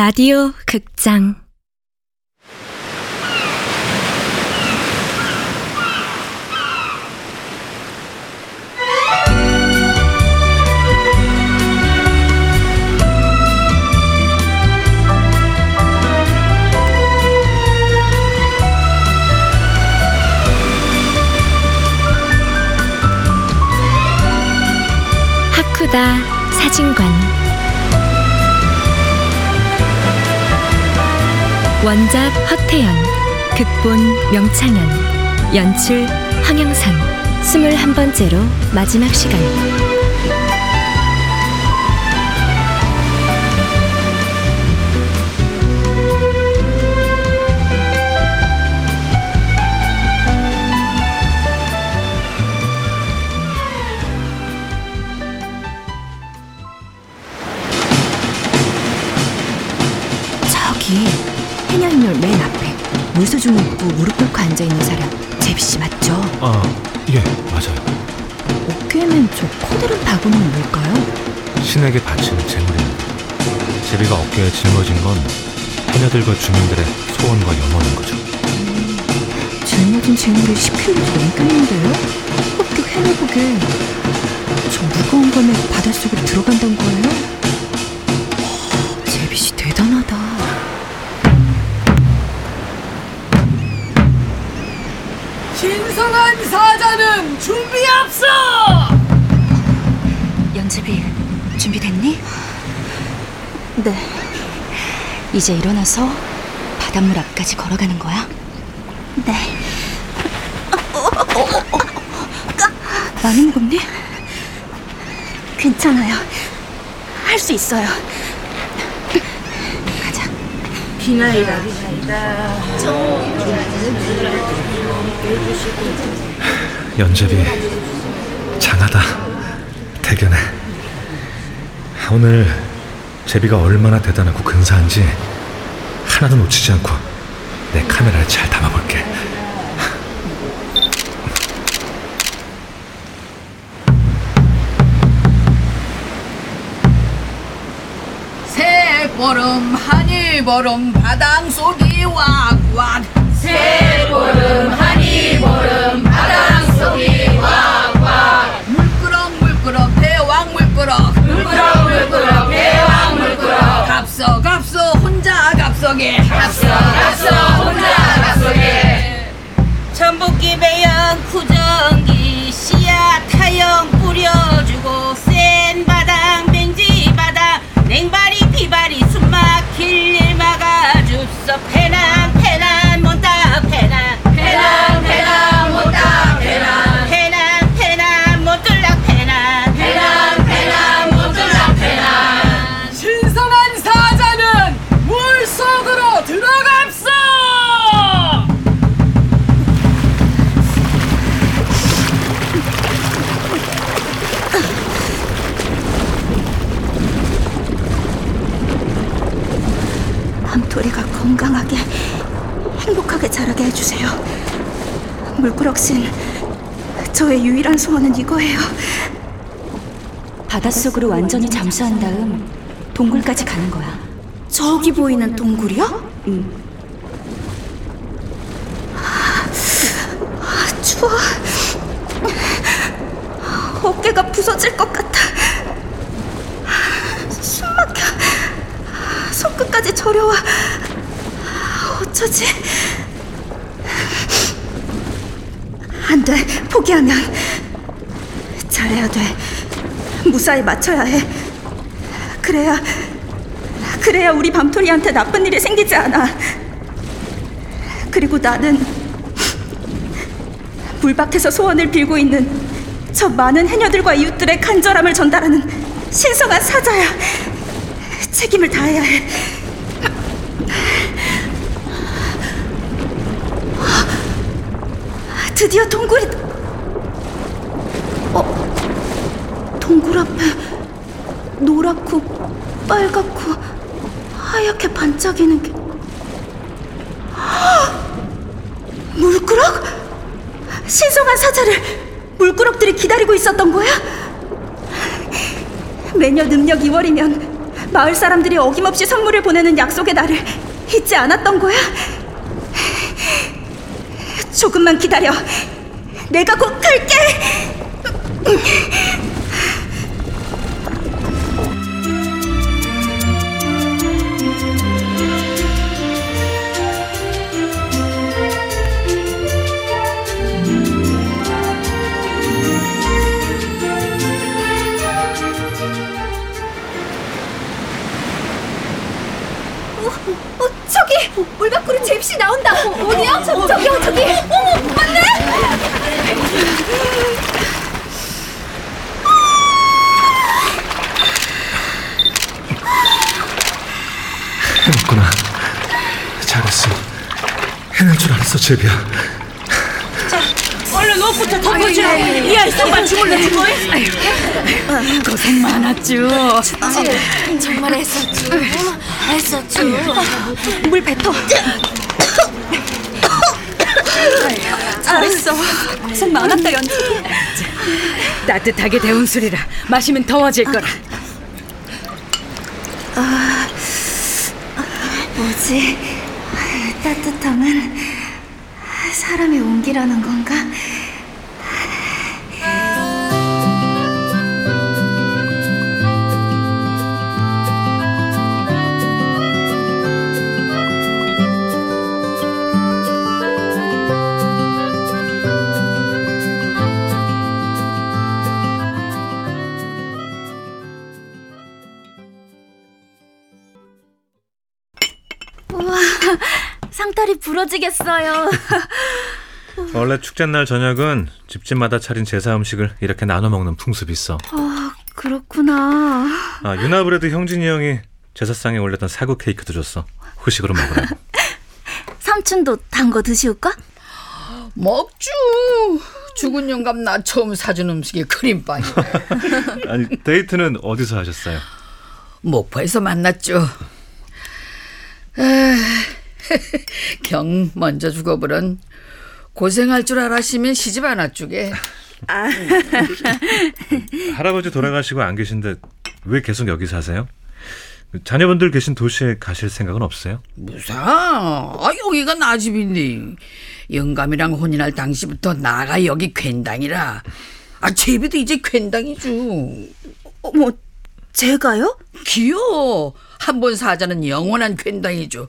라디오 극장. 하쿠다 사진관 원작 허태연 극본 명창현 연출 황영선 스물한 번째로 마지막 시간 물소중 입고 무릎 꿇고 앉아 있는 사람 제비 씨 맞죠? 아, 예, 맞아요. 어깨에 맨저 커다란 바구니는 뭘까요? 신에게 바치는 재물입니다. 제비가 어깨에 짊어진 건 해녀들과 주민들의 소원과 염원인 거죠. 짊어진 재물이 10kg도 넘겠는데요? 합격 해내보게 저 무거운 거면 바닷속으로 들어간다는 거예요? 사자는 준비 앞서! 연재비 준비됐니? 네 이제 일어나서 바닷물 앞까지 걸어가는 거야? 네 많이 무겁니? 괜찮아요 할 수 있어요 가자 연재비, 장하다. 대견해. 오늘 제비가 얼마나 대단하고 근사한지 하나도 놓치지 않고 내 카메라에 잘 담아볼게. 새보름 하늘보름 바닷속이 왁왁 새보름 하늘보름 갑서 갑서 혼자 갑석에 전복기 배양 구정기 씨앗 타영 뿌려주고 행복하게 자라게 해주세요. 물꾸럭신 저의 유일한 소원은 이거예요. 바닷속으로 완전히 잠수한 다음 동굴까지 가는 거야. 저기 보이는 동굴이요? 응. 아, 추워. 어깨가 부서질 것 같아. 숨 막혀. 손끝까지 저려와. 어쩌지? 안 돼, 포기하면 잘해야 돼. 무사히 맞춰야 해. 그래야, 그래야 우리 밤토리한테 나쁜 일이 생기지 않아. 그리고 나는 물밖에서 소원을 빌고 있는 저 많은 해녀들과 이웃들의 간절함을 전달하는 신성한 사자야. 책임을 다해야 해. 드디어 동굴이 어 동굴 앞에 노랗고 빨갛고 하얗게 반짝이는 게 헉! 물구럭? 신성한 사자를 물구럭들이 기다리고 있었던 거야? 매년 음력 2월이면 마을 사람들이 어김없이 선물을 보내는 약속의 날을 잊지 않았던 거야? 조금만 기다려. 내가 곧 갈게. 어, 저기 물방울은 잽시 나온다. 어, 디야 저, 저기요, 저기. 어머, 맞네. 해냈구나. 잘했어. 해낼 줄 알았어, 제비야. 얼른 옷부터 덮어주라. 이 아이 손만 주물러 주고. 고생 많았죠. 정말 애썼죠. 애썼죠. 물 뱉어. 잘했어. 고생 많았다, 연지. 따뜻하게 데운 술이라 마시면 더워질 거라. 뭐지? 따뜻함은 사람의 온기라는 건가? 상다리 부러지겠어요. 원래 축제날 저녁은 집집마다 차린 제사 음식을 이렇게 나눠 먹는 풍습이 있어. 아, 그렇구나. 아, 유나브레드 형진이 형이 제사상에 올렸던 사구 케이크도 줬어. 후식으로 먹으라고. 삼촌도 단 거 드시올까? 먹주. 죽은 영감 나 처음 사준 음식이 크림빵이. 아니, 데이트는 어디서 하셨어요? 목포에서 만났죠. 에, 경 먼저 죽어버린 고생할 줄 알았으면 시집 안 왔주게. 할아버지 돌아가시고 안 계신데 왜 계속 여기 사세요? 자녀분들 계신 도시에 가실 생각은 없어요? 무사. 아 여기가 나 집인데 영감이랑 혼인할 당시부터 나가 여기 괜당이라. 아 제비도 이제 괜당이죠. 어머, 제가요? 귀여워. 한 번 사자는 영원한 괜당이죠.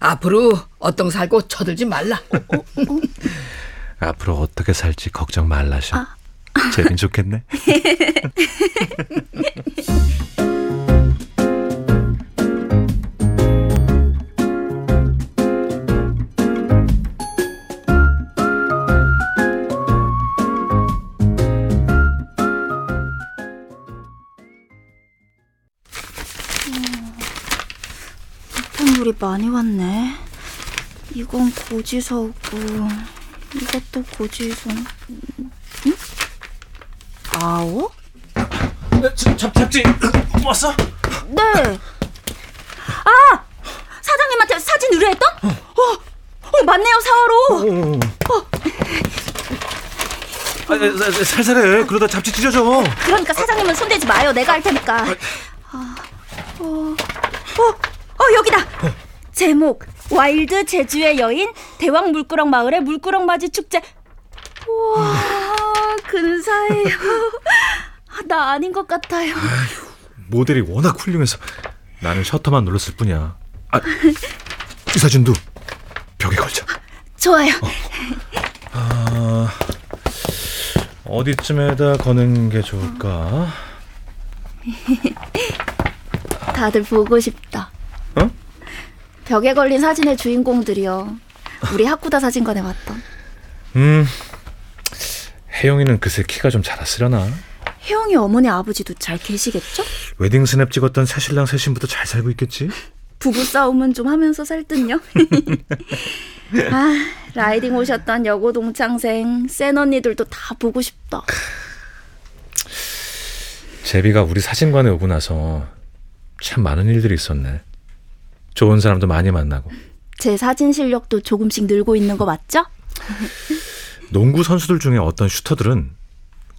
앞으로 어떤 살고 쳐들지 말라. 앞으로 어떻게 살지 걱정 말라셔. 제빈 좋겠네. 물이 많이 왔네. 이건 고지서고, 이것도 고지서. 응? 아오? 잡, 잡지 왔어? 네. 아! 사장님한테 사진 의뢰했던? 어, 어, 맞네요, 4호로. 아, 살살해. 그러다 잡지 찢어져. 그러니까 사장님은 손대지 마요. 내가 할 테니까. 아, 어, 어, 어, 여기다. 제목 Wild 제주의 여인 대왕 물구렁 마을의 물구렁 맞이 축제. 우와, 근사해요. 나 아닌 것 같아요. 모델이 워낙 훌륭해서 나는 셔터만 눌렀을 뿐이야. 아, 이 사진도 벽에 걸자. 좋아요. 아, 어디쯤에다 거는 게 좋을까? 다들 보고 싶다. 어? 벽에 걸린 사진의 주인공들이요. 우리 하쿠다 사진관에 왔던. 음, 혜영이는 그새 키가 좀 자랐으려나? 혜영이 어머니 아버지도 잘 계시겠죠? 웨딩 스냅 찍었던 새신랑 새신부도 잘 살고 있겠지? 부부 싸움은 좀 하면서 살 듯요. 아, riding 오셨던 여고 동창생, 센 언니들도 다 보고 싶다. 제비가 우리 사진관에 오고 나서 참 많은 일들이 있었네. 좋은 사람도 많이 만나고 제 사진 실력도 조금씩 늘고 있는 거 맞죠? 농구 선수들 중에 어떤 슈터들은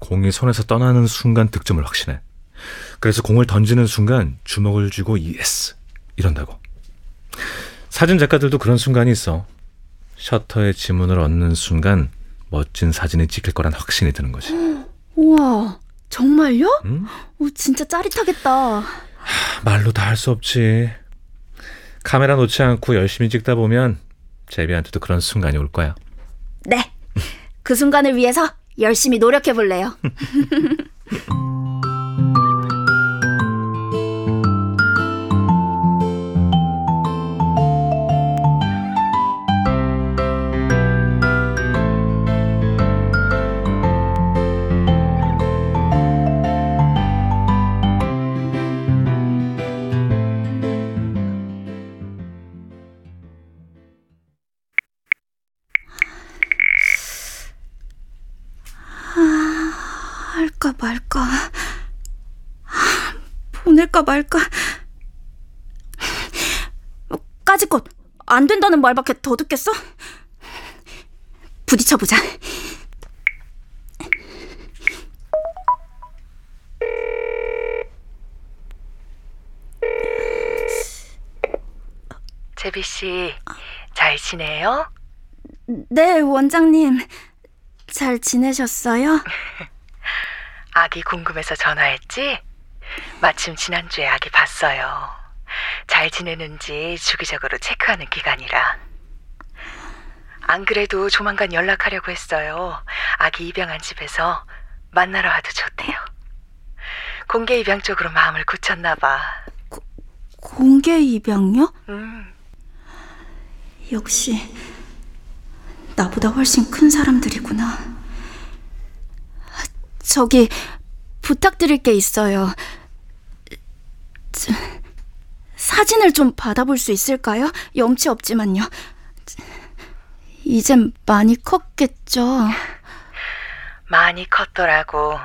공이 손에서 떠나는 순간 득점을 확신해. 그래서 공을 던지는 순간 주먹을 쥐고 yes 이런다고. 사진 작가들도 그런 순간이 있어. 셔터의 지문을 얻는 순간 멋진 사진이 찍힐 거란 확신이 드는 거지. 우와, 정말요? 음? 오, 진짜 짜릿하겠다. 말로 다 할 수 없지. 카메라 놓지 않고 열심히 찍다 보면 제비한테도 그런 순간이 올 거야. 네. 그 순간을 위해서 열심히 노력해 볼래요. 보낼까 말까. 까짓것 안 된다는 말밖에 더 듣겠어? 부딪혀 보자. 제비 씨, 잘 지내요? 네, 원장님. 잘 지내셨어요? 아기 궁금해서 전화했지? 마침 지난주에 아기 봤어요. 잘 지내는지 주기적으로 체크하는 기간이라. 안 그래도 조만간 연락하려고 했어요. 아기 입양한 집에서 만나러 와도 좋대요. 공개 입양 쪽으로 마음을 굳혔나 봐. 공개 입양요? 음, 역시 나보다 훨씬 큰 사람들이구나. 저기 부탁드릴 게 있어요. 저, 사진을 좀 받아볼 수 있을까요? 염치 없지만요. 이젠 많이 컸겠죠. 많이 컸더라고.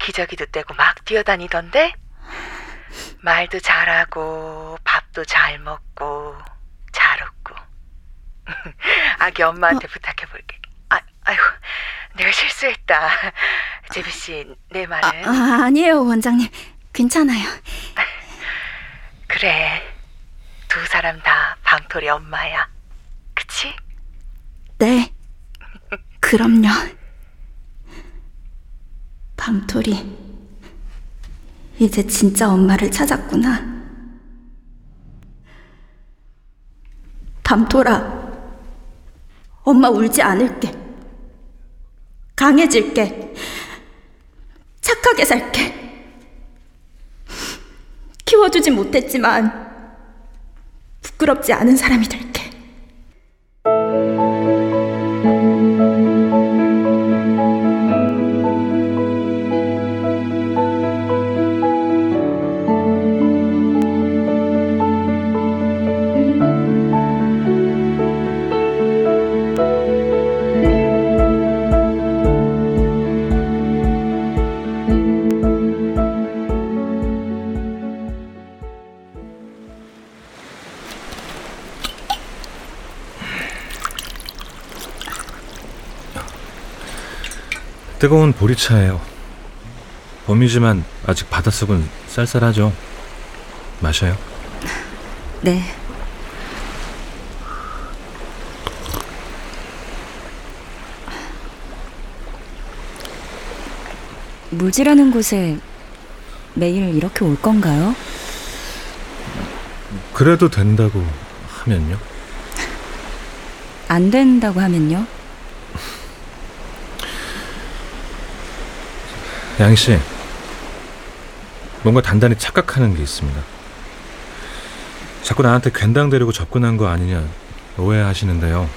기저귀도 떼고 막 뛰어다니던데? 말도 잘하고, 밥도 잘 먹고, 잘 웃고. 아기 엄마한테 부탁해볼게. 아, 아이고, 내가 실수했다. 제비 씨, 내 말은. 아, 아 니에요, 원장님. 괜찮아요. 그래. 두 사람 다 방토리 엄마야. 그치? 네. 그럼요. 밤토리. 이제 진짜 엄마를 찾았구나. 밤토라. 엄마 울지 않을게. 강해질게. 착하게 살게. 키워주지 못했지만 부끄럽지 않은 사람이 될게. 뜨거운 보리차예요. 봄이지만 아직 바닷속은 쌀쌀하죠. 마셔요. 네. 물질하는 곳에 매일 이렇게 올 건가요? 그래도 된다고 하면요. 안 된다고 하면요? 양희 씨, 뭔가 단단히 착각하는 게 있습니다. 자꾸 나한테 괜당 데리고 접근한 거 아니냐 오해하시는데요.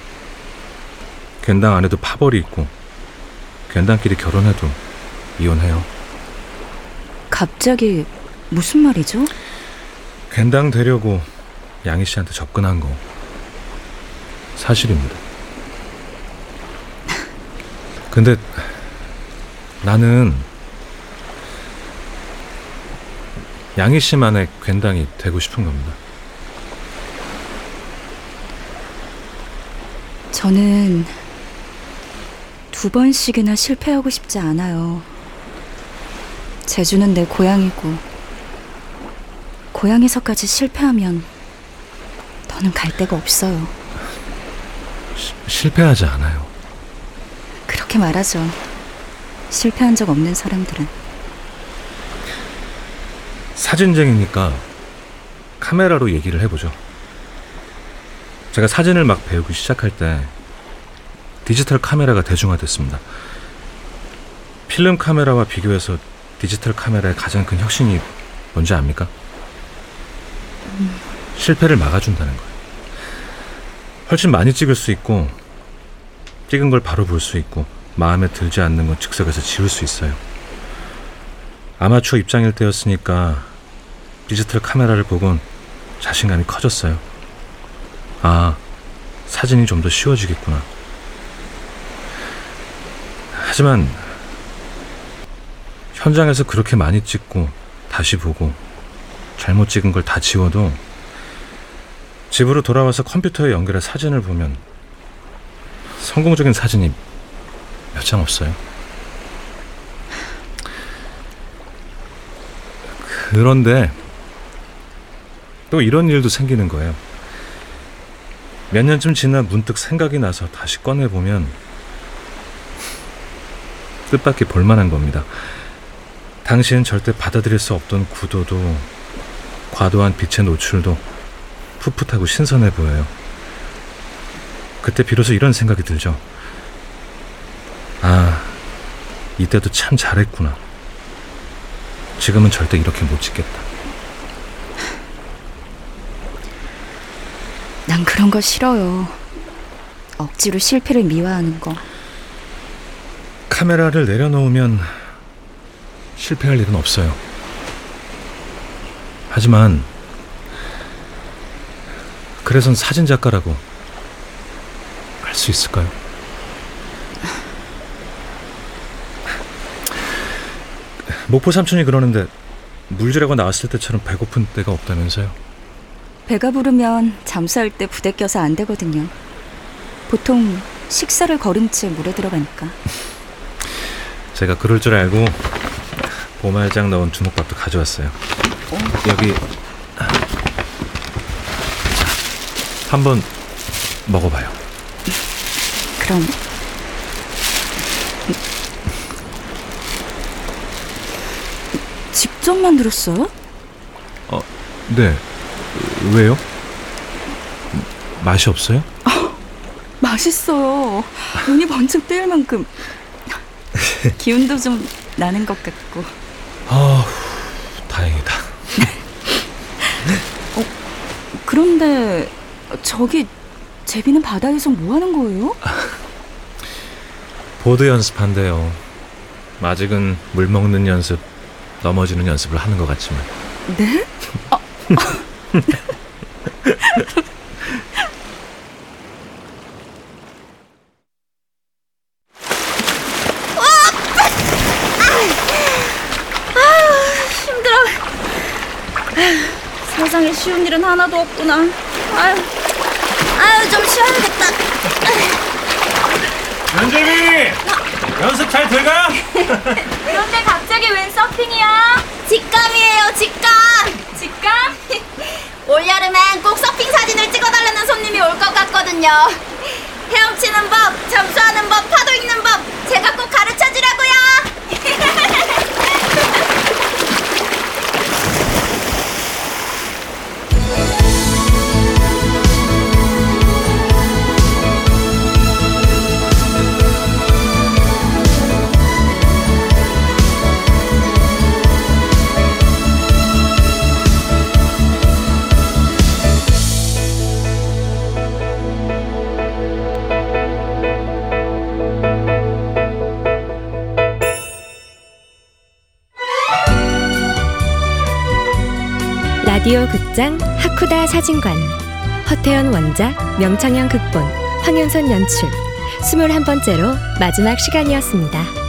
괜당 안에도 파벌이 있고 괜당끼리 결혼해도 이혼해요. 갑자기 무슨 말이죠? 괜당 되려고 양희 씨한테 접근한 거 사실입니다. 근데 나는 양희 씨만의 괜당이 되고 싶은 겁니다. 저는 두 번씩이나 실패하고 싶지 않아요. 제주는 내 고향이고 고향에서까지 실패하면 너는 갈 데가 없어요. 실패하지 않아요. 그렇게 말하죠. 실패한 적 없는 사람들은 사진쟁이니까 카메라로 얘기를 해보죠. 제가 사진을 막 배우기 시작할 때 디지털 카메라가 대중화됐습니다. 필름 카메라와 비교해서 디지털 카메라의 가장 큰 혁신이 뭔지 압니까? 실패를 막아준다는 거예요. 훨씬 많이 찍을 수 있고 찍은 걸 바로 볼 수 있고 마음에 들지 않는 건 즉석에서 지울 수 있어요. 아마추어 입장일 때였으니까 디지털 카메라를 보곤 자신감이 커졌어요. 아, 사진이 좀 더 쉬워지겠구나. 하지만 현장에서 그렇게 많이 찍고 다시 보고 잘못 찍은 걸 다 지워도 집으로 돌아와서 컴퓨터에 연결해 사진을 보면 성공적인 사진이 몇 장 없어요. 그런데 또 이런 일도 생기는 거예요. 몇 년쯤 지나 문득 생각이 나서 다시 꺼내보면 뜻밖의 볼만한 겁니다. 당시엔 절대 받아들일 수 없던 구도도 과도한 빛의 노출도 풋풋하고 신선해 보여요. 그때 비로소 이런 생각이 들죠. 아, 이때도 참 잘했구나. 지금은 절대 이렇게 못 찍겠다. 난 그런 거 싫어요. 억지로 실패를 미화하는 거. 카메라를 내려놓으면 실패할 일은 없어요. 하지만 그래선 사진 작가라고 할 수 있을까요? 목포 삼촌이 그러는데 물질하고 나왔을 때처럼 배고픈 때가 없다면서요? 배가 부르면 잠수할 때 부대 껴서 안 되거든요. 보통 식사를 거른 채 물에 들어가니까. 제가 그럴 줄 알고 보말장 넣은 주먹밥도 가져왔어요. 여기 자, 한번 먹어봐요. 그럼 직접 만들었어요? 네. 왜요? 맛이 없어요? 맛있어요. 눈이 번쩍 뜨일 만큼 기운도 좀 나는 것 같고. 아, 다행이다. 그런데 저기 제비는 바다에서 뭐 하는 거예요? 보드 연습한대요. 아직은 물 먹는 연습, 넘어지는 연습을 하는 것 같지만. 네? 세상에 쉬운 일은 하나도 없구나. 아유, 아유 좀 쉬어야겠다. 연재미! 연습 잘 돼가? 그런데 갑자기 웬 서핑이야? 직감이에요, 직감. 직감? 올 여름엔 꼭 서핑 사진을 찍어달라는 손님이 올 것 같거든요. 헤엄치는 법, 잠수하는 법, 파도 읽는 법, 제가 꼭 가르쳐 주라고 극장 하쿠다 사진관 허태연 원작 명창현 극본 황현선 연출 21번째로 마지막 시간이었습니다.